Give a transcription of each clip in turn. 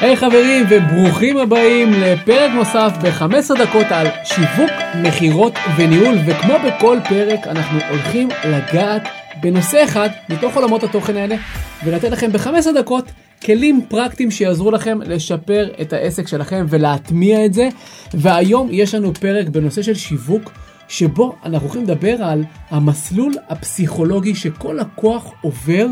היי hey, חברים וברוכים הבאים לפרק נוסף ב-15 דקות על שיווק, מכירות וניהול וכמו בכל פרק אנחנו הולכים לגעת בנושא אחד מתוך עולמות התוכן האלה ולתת לכם ב-15 דקות כלים פרקטיים שיעזרו לכם לשפר את העסק שלכם ולהטמיע את זה והיום יש לנו פרק בנושא של שיווק שבו אנחנו הולכים לדבר על המסלול הפסיכולוגי שכל לקוח עובר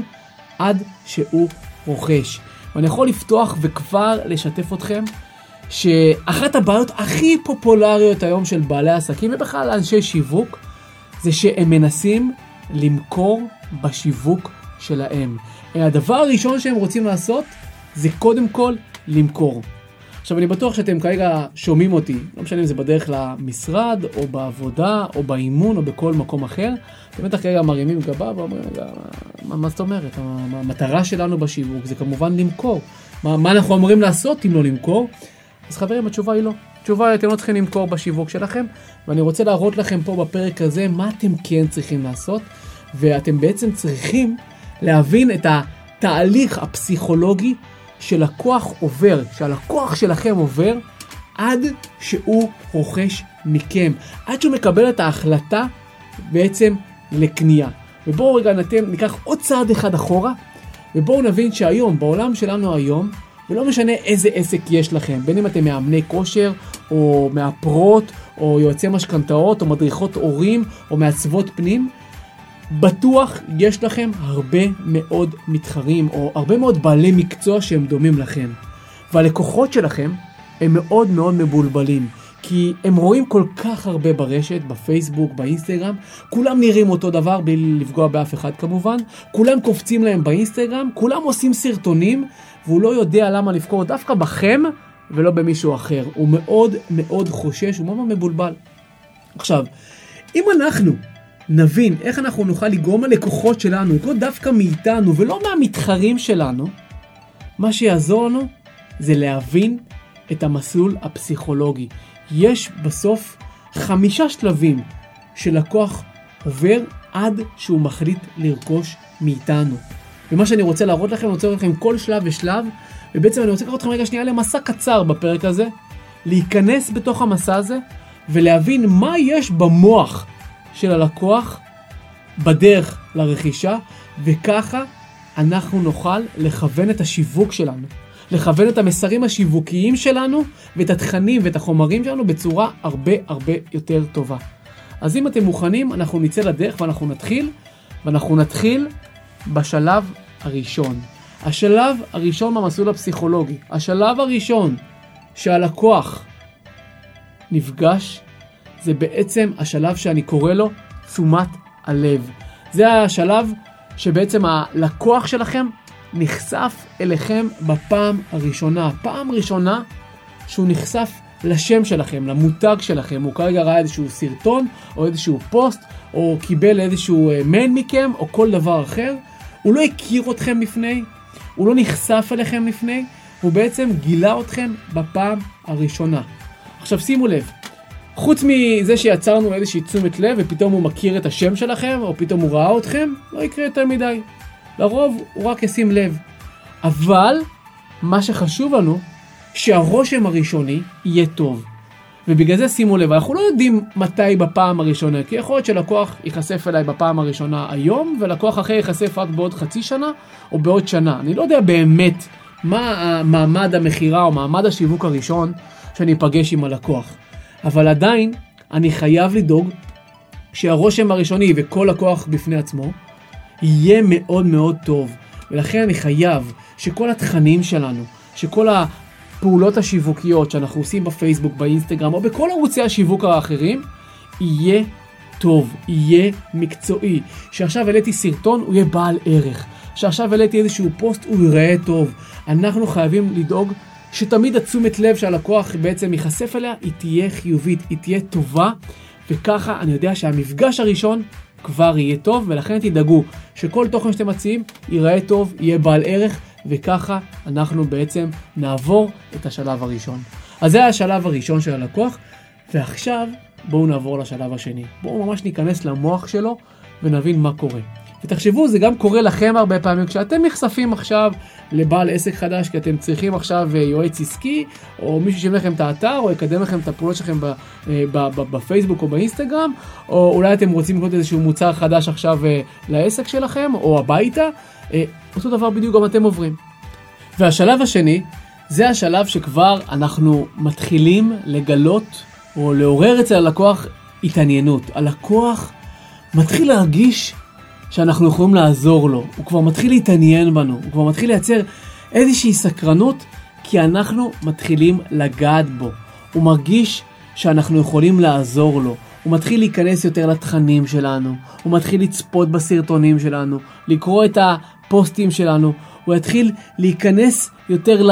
עד שהוא רוכש. ואני יכול לפתוח וכבר לשתף אתכם שאחת הבעיות הכי פופולריות היום של בעלי עסקים ובכלל אנשי שיווק זה שהם מנסים למכור בשיווק שלהם. הדבר הראשון שהם רוצים לעשות זה קודם כל למכור. עכשיו אני בטוח שאתם כרגע שומעים אותי, לא משנה אם זה בדרך למשרד, או בעבודה, או באימון, או בכל מקום אחר, אתם בטח כרגע מרימים גבה ואומרים, מה זאת אומרת? המטרה שלנו בשיווק זה כמובן למכור. מה, מה אנחנו אמורים לעשות אם לא למכור? אז חברים, התשובה היא לא. התשובה היא, אתם לא צריכים למכור בשיווק שלכם, ואני רוצה להראות לכם פה בפרק הזה מה אתם כן צריכים לעשות, ואתם בעצם צריכים להבין את התהליך הפסיכולוגי שלקוח עובר, שהלקוח שלכם עובר, עד שהוא רוכש מכם, עד שהוא מקבל את ההחלטה בעצם לקנייה. ובואו רגע נתן, ניקח עוד צעד אחד אחורה, ובואו נבין שהיום, בעולם שלנו היום, ולא משנה איזה עסק יש לכם, בין אם אתם מאמני כושר, או מאפרות, או יועצי משכנתאות, או מדריכות הורים, או מעצבות פנים, בטוח יש לכם הרבה מאוד מתחרים, או הרבה מאוד בעלי מקצוע שהם דומים לכם. והלקוחות שלכם הם מאוד מאוד מבולבלים. כי הם רואים כל כך הרבה ברשת, בפייסבוק, באינסטגרם, כולם נראים אותו דבר בלי לפגוע באף אחד כמובן, כולם קופצים להם באינסטגרם, כולם עושים סרטונים, והוא לא יודע למה לבחור דווקא בכם ולא במישהו אחר. הוא מאוד מאוד חושש, הוא מאוד מבולבל. עכשיו, אם אנחנו נבין איך אנחנו נוכל לגרום ללקוחות שלנו לקנות דווקא מאיתנו ולא מהמתחרים שלנו, מה שיעזור לנו זה להבין את המסלול הפסיכולוגי. יש בסוף חמישה שלבים שלקוח עובר עד שהוא מחליט לרכוש מאיתנו. ומה שאני רוצה להראות לכם, אני רוצה להראות לכם כל שלב ושלב, ובעצם אני רוצה לקחת אתכם רגע שנייה למסע קצר בפרק הזה, להיכנס בתוך המסע הזה ולהבין מה יש במוח של הלקוח בדרך לרכישה, וככה אנחנו נוכל לכוון את השיווק שלנו. לכוון את המסרים השיווקיים שלנו ואת התכנים ואת החומרים שלנו בצורה הרבה הרבה יותר טובה. אז אם אתם מוכנים, אנחנו נצא לדרך ואנחנו נתחיל, ואנחנו נתחיל בשלב הראשון. השלב הראשון במסלול הפסיכולוגי, השלב הראשון שהלקוח נפגש, זה בעצם השלב שאני קורא לו תשומת הלב. זה השלב שבעצם הלקוח שלכם נחשף אליכם בפעם הראשונה. פעם ראשונה שהוא נחשף לשם שלכם, למותג שלכם. הוא כרגע ראה איזשהו סרטון, או איזשהו פוסט, או קיבל איזשהו מייל מכם, או כל דבר אחר. הוא לא הכיר אתכם לפני, הוא לא נחשף אליכם לפני, הוא בעצם גילה אתכם בפעם הראשונה. עכשיו שימו לב, חוץ מזה שיצרנו איזושהי תשומת לב ופתאום הוא מכיר את השם שלכם, או פתאום הוא ראה אתכם, לא יקרה יותר מדי. לרוב הוא רק ישים לב. אבל מה שחשוב לנו, שהרושם הראשוני יהיה טוב. ובגלל זה שימו לב, אנחנו לא יודעים מתי בפעם הראשונה, כי יכול להיות שלקוח ייחשף אליי בפעם הראשונה היום, ולקוח אחר ייחשף רק בעוד חצי שנה, או בעוד שנה. אני לא יודע באמת מה מעמד המכירה או מעמד השיווק הראשון שאני אפגש עם הלקוח. אבל עדיין, אני חייב לדאוג שהרושם הראשוני וכל לקוח בפני עצמו, יהיה מאוד מאוד טוב. ולכן אני חייב שכל התכנים שלנו, שכל הפעולות השיווקיות שאנחנו עושים בפייסבוק, באינסטגרם או בכל ערוצי השיווק האחרים, יהיה טוב, יהיה מקצועי. שעכשיו העליתי סרטון, הוא יהיה בעל ערך. שעכשיו העליתי איזשהו פוסט, הוא ייראה טוב. אנחנו חייבים לדאוג שתמיד התשומת לב שהלקוח בעצם ייחשף אליה, היא תהיה חיובית, היא תהיה טובה, וככה אני יודע שהמפגש הראשון כבר יהיה טוב, ולכן תדאגו שכל תוכן שאתם מציעים ייראה טוב, יהיה בעל ערך, וככה אנחנו בעצם נעבור את השלב הראשון. אז זה השלב הראשון של הלקוח, ועכשיו בואו נעבור לשלב השני. בואו ממש ניכנס למוח שלו ונבין מה קורה. ותחשבו, זה גם קורה לכם הרבה פעמים, כשאתם נחשפים עכשיו לבעל עסק חדש, כי אתם צריכים עכשיו אה, יועץ עסקי, או מישהו שיבנה לכם את האתר, או יקדם לכם את הפעולות שלכם בפייסבוק או באינסטגרם, או אולי אתם רוצים לקנות איזשהו מוצר חדש עכשיו לעסק שלכם, או הביתה, אותו דבר בדיוק גם אתם עוברים. והשלב השני, זה השלב שכבר אנחנו מתחילים לגלות או לעורר אצל הלקוח התעניינות. הלקוח מתחיל להרגיש שאנחנו יכולים לעזור לו, הוא כבר מתחיל להתעניין בנו, הוא כבר מתחיל לייצר איזושהי סקרנות, כי אנחנו מתחילים לגעת בו. הוא מרגיש שאנחנו יכולים לעזור לו. הוא מתחיל להיכנס יותר לתכנים שלנו, הוא מתחיל לצפות בסרטונים שלנו, לקרוא את הפוסטים שלנו, הוא יתחיל להיכנס יותר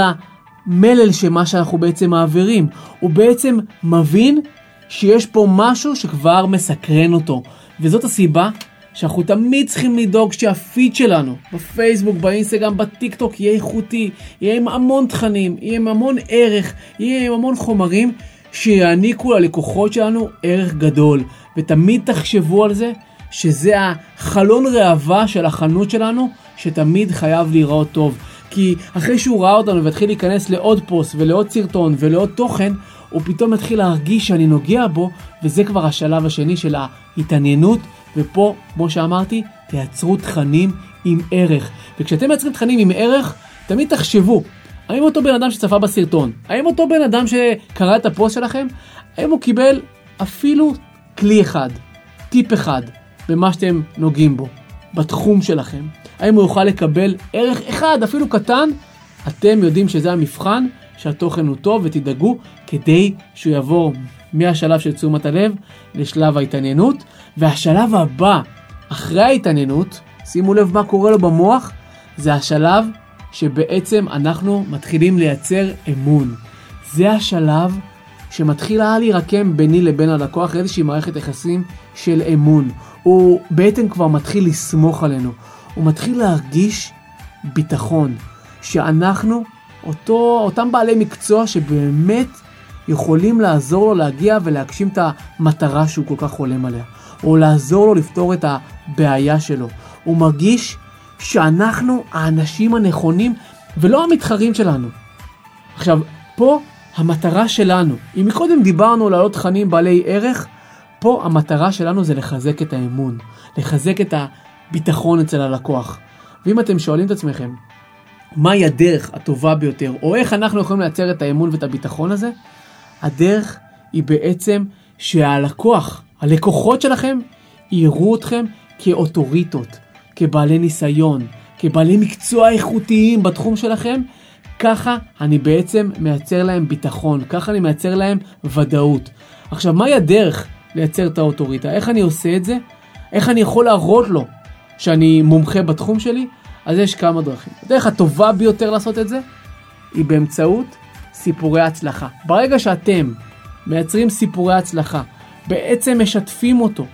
למלל של מה שאנחנו בעצם מעבירים. הוא בעצם מבין שיש פה משהו שכבר מסקרן אותו. וזאת הסיבה שאנחנו תמיד צריכים לדאוג שהפיד שלנו, בפייסבוק, באינסטגרם, בטיק טוק, יהיה איכותי, יהיה עם המון תכנים, יהיה עם המון ערך, יהיה עם המון חומרים שיעניקו ללקוחות שלנו ערך גדול. ותמיד תחשבו על זה שזה החלון ראווה של החנות שלנו, שתמיד חייב להיראות טוב. כי אחרי שהוא ראה אותנו והתחיל להיכנס לעוד פוסט ולעוד סרטון ולעוד תוכן, הוא פתאום מתחיל להרגיש שאני נוגע בו, וזה כבר השלב השני של ההתעניינות, ופה, כמו שאמרתי, תייצרו תכנים עם ערך. וכשאתם מייצרים תכנים עם ערך, תמיד תחשבו, האם אותו בן אדם שצפה בסרטון, האם אותו בן אדם שקרא את הפוסט שלכם, האם הוא קיבל אפילו כלי אחד, טיפ אחד, במה שאתם נוגעים בו, בתחום שלכם? האם הוא יוכל לקבל ערך אחד, אפילו קטן? אתם יודעים שזה המבחן, שהתוכן הוא טוב, ותדאגו כדי שהוא יעבור מהשלב של תשומת הלב לשלב ההתעניינות. והשלב הבא, אחרי ההתעניינות, שימו לב מה קורה לו במוח, זה השלב שבעצם אנחנו מתחילים לייצר אמון. זה השלב שמתחילה להירקם ביני לבין הלקוח איזושהי מערכת יחסים של אמון. הוא בעצם כבר מתחיל לסמוך עלינו. הוא מתחיל להרגיש ביטחון, שאנחנו אותו, אותם בעלי מקצוע שבאמת יכולים לעזור לו להגיע ולהגשים את המטרה שהוא כל כך חולם עליה, או לעזור לו לפתור את הבעיה שלו. הוא מרגיש שאנחנו האנשים הנכונים ולא המתחרים שלנו. עכשיו, פה המטרה שלנו, אם מקודם דיברנו על עוד תכנים בעלי ערך, פה המטרה שלנו זה לחזק את האמון, לחזק את הביטחון אצל הלקוח. ואם אתם שואלים את עצמכם, מהי הדרך הטובה ביותר, או איך אנחנו יכולים לייצר את האמון ואת הביטחון הזה, הדרך היא בעצם שהלקוח, הלקוחות שלכם, יראו אתכם כאוטוריטות, כבעלי ניסיון, כבעלי מקצוע איכותיים בתחום שלכם, ככה אני בעצם מייצר להם ביטחון, ככה אני מייצר להם ודאות. עכשיו, מהי הדרך לייצר את האוטוריטה? איך אני עושה את זה? איך אני יכול להראות לו שאני מומחה בתחום שלי? אז יש כמה דרכים. הדרך הטובה ביותר לעשות את זה היא באמצעות סיפורי הצלחה. ברגע שאתם מייצרים סיפורי הצלחה, בעצם משתפים אותו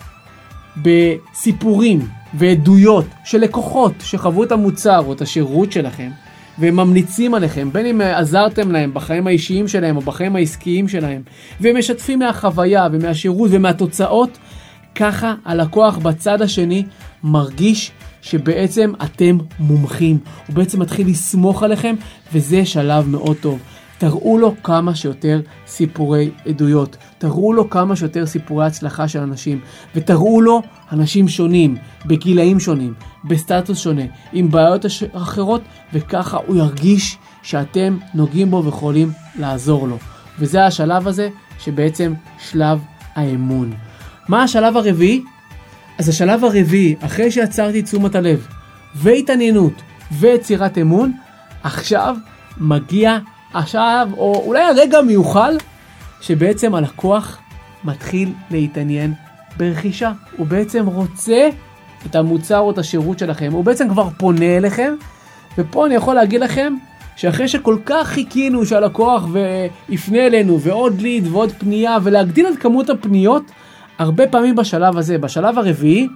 בסיפורים ועדויות של לקוחות שחוו את המוצר או את השירות שלכם, והם ממליצים עליכם, בין אם עזרתם להם בחיים האישיים שלהם או בחיים העסקיים שלהם, והם משתפים מהחוויה ומהשירות ומהתוצאות, ככה הלקוח בצד השני מרגיש שבעצם אתם מומחים. הוא בעצם מתחיל לסמוך עליכם, וזה שלב מאוד טוב. תראו לו כמה שיותר סיפורי עדויות, תראו לו כמה שיותר סיפורי הצלחה של אנשים, ותראו לו אנשים שונים, בגילאים שונים, בסטטוס שונה, עם בעיות אחרות, וככה הוא ירגיש שאתם נוגעים בו ויכולים לעזור לו. וזה השלב הזה, שבעצם שלב האמון. מה השלב הרביעי? אז השלב הרביעי, אחרי שיצרתי תשומת הלב, והתעניינות, ויצירת אמון, עכשיו מגיע עכשיו, או אולי הרגע המיוחל, שבעצם הלקוח מתחיל להתעניין ברכישה. הוא בעצם רוצה את המוצר או את השירות שלכם, הוא בעצם כבר פונה אליכם, ופה אני יכול להגיד לכם שאחרי שכל כך חיכינו שהלקוח יפנה אלינו ועוד ליד ועוד פנייה ולהגדיל את כמות הפניות, הרבה פעמים בשלב הזה, בשלב הרביעי,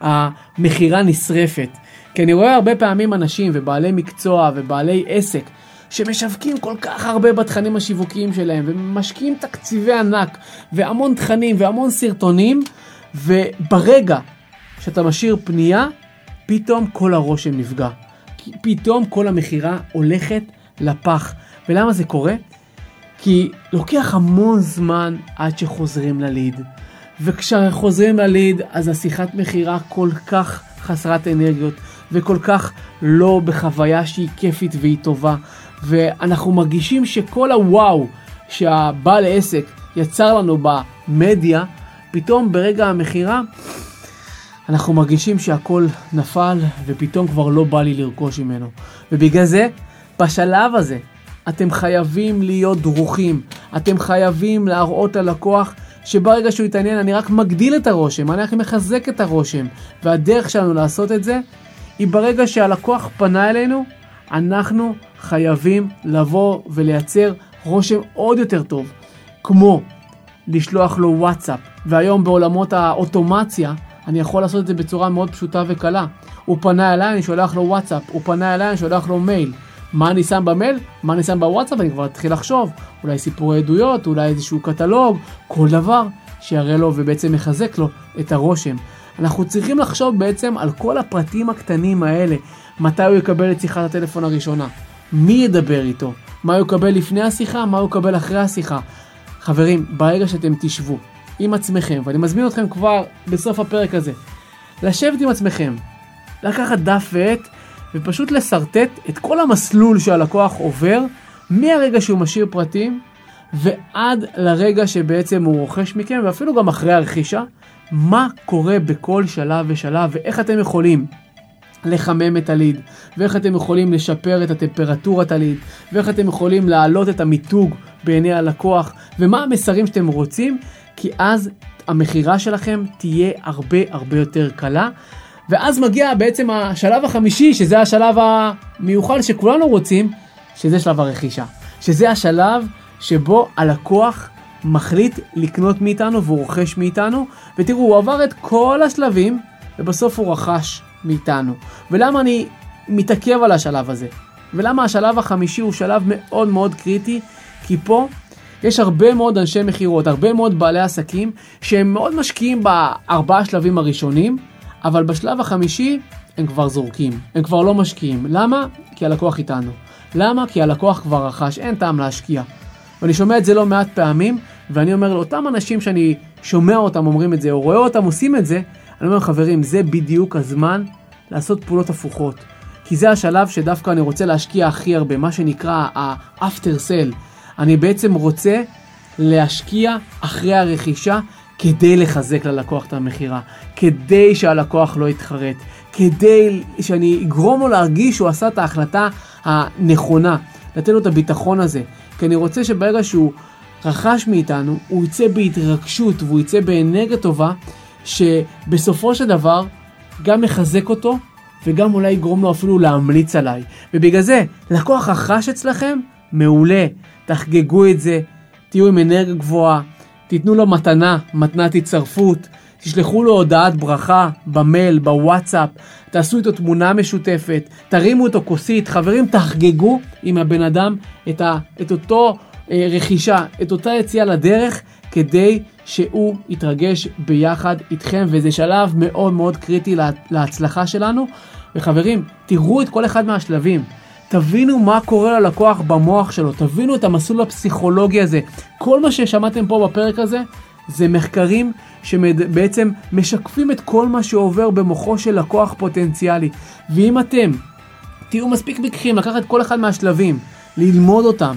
המכירה נשרפת. כי אני רואה הרבה פעמים אנשים ובעלי מקצוע ובעלי עסק שמשווקים כל כך הרבה בתכנים השיווקיים שלהם ומשקיעים תקציבי ענק והמון תכנים והמון סרטונים וברגע שאתה משאיר פנייה פתאום כל הרושם נפגע. פתאום כל המכירה הולכת לפח. ולמה זה קורה? כי לוקח המון זמן עד שחוזרים לליד. וכשחוזרים לליד, אז השיחת מכירה כל כך חסרת אנרגיות, וכל כך לא בחוויה שהיא כיפית והיא טובה. ואנחנו מרגישים שכל הוואו שהבעל עסק יצר לנו במדיה, פתאום ברגע המכירה אנחנו מרגישים שהכל נפל ופתאום כבר לא בא לי לרכוש ממנו. ובגלל זה, בשלב הזה, אתם חייבים להיות דרוכים. אתם חייבים להראות ללקוח שברגע שהוא יתעניין אני רק מגדיל את הרושם, אני רק מחזק את הרושם. והדרך שלנו לעשות את זה היא ברגע שהלקוח פנה אלינו, אנחנו חייבים לבוא ולייצר רושם עוד יותר טוב. כמו לשלוח לו וואטסאפ, והיום בעולמות האוטומציה אני יכול לעשות את זה בצורה מאוד פשוטה וקלה. הוא פנה אליי, אני שולח לו וואטסאפ, הוא פנה אליי, אני שולח לו מייל. מה אני שם במייל? מה אני שם בוואטסאפ? אני כבר אתחיל לחשוב. אולי סיפורי עדויות, אולי איזשהו קטלוג, כל דבר שיראה לו ובעצם יחזק לו את הרושם. אנחנו צריכים לחשוב בעצם על כל הפרטים הקטנים האלה. מתי הוא יקבל את שיחת הטלפון הראשונה? מי ידבר איתו? מה הוא יקבל לפני השיחה? מה הוא יקבל אחרי השיחה? חברים, ברגע שאתם תשבו עם עצמכם, ואני מזמין אתכם כבר בסוף הפרק הזה, לשבת עם עצמכם, לקחת דף ועט ופשוט לשרטט את כל המסלול שהלקוח עובר מהרגע שהוא משאיר פרטים ועד לרגע שבעצם הוא רוכש מכם ואפילו גם אחרי הרכישה, מה קורה בכל שלב ושלב ואיך אתם יכולים לחמם את הליד, ואיך אתם יכולים לשפר את הטמפרטורת הליד, ואיך אתם יכולים להעלות את המיתוג בעיני הלקוח, ומה המסרים שאתם רוצים, כי אז המכירה שלכם תהיה הרבה הרבה יותר קלה. ואז מגיע בעצם השלב החמישי, שזה השלב המיוחד שכולנו רוצים, שזה שלב הרכישה. שזה השלב שבו הלקוח מחליט לקנות מאיתנו והוא רוכש מאיתנו, ותראו, הוא עבר את כל השלבים, ובסוף הוא רכש מאיתנו. ולמה אני מתעכב על השלב הזה? ולמה השלב החמישי הוא שלב מאוד מאוד קריטי? כי פה יש הרבה מאוד אנשי מכירות, הרבה מאוד בעלי עסקים, שהם מאוד משקיעים בארבעה שלבים הראשונים, אבל בשלב החמישי הם כבר זורקים, הם כבר לא משקיעים. למה? כי הלקוח איתנו. למה? כי הלקוח כבר רכש, אין טעם להשקיע. ואני שומע את זה לא מעט פעמים, ואני אומר לאותם אנשים שאני שומע אותם אומרים את זה, או רואה אותם עושים את זה, אני אומר חברים, זה בדיוק הזמן לעשות פעולות הפוכות. כי זה השלב שדווקא אני רוצה להשקיע הכי הרבה, מה שנקרא ה-after sell. אני בעצם רוצה להשקיע אחרי הרכישה כדי לחזק ללקוח את המכירה, כדי שהלקוח לא יתחרט, כדי שאני אגרום לו להרגיש שהוא עשה את ההחלטה הנכונה, לתת לו את הביטחון הזה. כי אני רוצה שברגע שהוא רכש מאיתנו, הוא יצא בהתרגשות והוא יצא באנרגיה טובה, שבסופו של דבר גם מחזק אותו וגם אולי יגרום לו אפילו להמליץ עליי. ובגלל זה, לקוח רכש אצלכם, מעולה. תחגגו את זה, תהיו עם אנרגיה גבוהה, תיתנו לו מתנה, מתנת הצטרפות, תשלחו לו הודעת ברכה במייל, בוואטסאפ, תעשו איתו תמונה משותפת, תרימו אותו כוסית, חברים תחגגו עם הבן אדם את, ה, את אותו אה, רכישה, את אותה יציאה לדרך, כדי שהוא יתרגש ביחד איתכם, וזה שלב מאוד מאוד קריטי לה, להצלחה שלנו. וחברים, תראו את כל אחד מהשלבים. תבינו מה קורה ללקוח במוח שלו, תבינו את המסלול הפסיכולוגי הזה. כל מה ששמעתם פה בפרק הזה, זה מחקרים שבעצם משקפים את כל מה שעובר במוחו של לקוח פוטנציאלי. ואם אתם תהיו מספיק בקחים לקחת כל אחד מהשלבים, ללמוד אותם,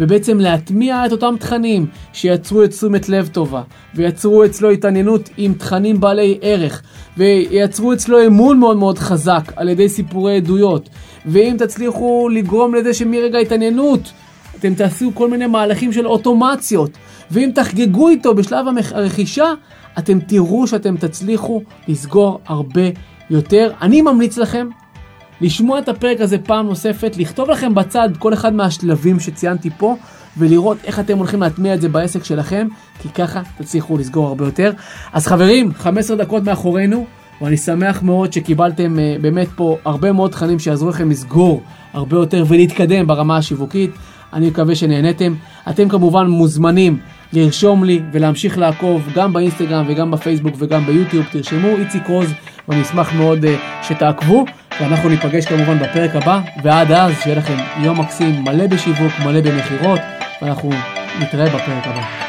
ובעצם להטמיע את אותם תכנים שיצרו את תשומת לב טובה, ויצרו אצלו התעניינות עם תכנים בעלי ערך, וייצרו אצלו אמון מאוד מאוד חזק על ידי סיפורי עדויות, ואם תצליחו לגרום לזה שמרגע התעניינות אתם תעשו כל מיני מהלכים של אוטומציות, ואם תחגגו איתו בשלב הרכישה, אתם תראו שאתם תצליחו לסגור הרבה יותר. אני ממליץ לכם לשמוע את הפרק הזה פעם נוספת, לכתוב לכם בצד כל אחד מהשלבים שציינתי פה, ולראות איך אתם הולכים להטמיע את זה בעסק שלכם, כי ככה תצליחו לסגור הרבה יותר. אז חברים, 15 דקות מאחורינו, ואני שמח מאוד שקיבלתם uh, באמת פה הרבה מאוד תכנים שיעזרו לכם לסגור הרבה יותר ולהתקדם ברמה השיווקית. אני מקווה שנהניתם. אתם כמובן מוזמנים לרשום לי ולהמשיך לעקוב גם באינסטגרם וגם בפייסבוק וגם ביוטיוב. תרשמו איציק רוז ואני אשמח מאוד שתעקבו, ואנחנו ניפגש כמובן בפרק הבא, ועד אז שיהיה לכם יום מקסים מלא בשיווק, מלא במכירות, ואנחנו נתראה בפרק הבא.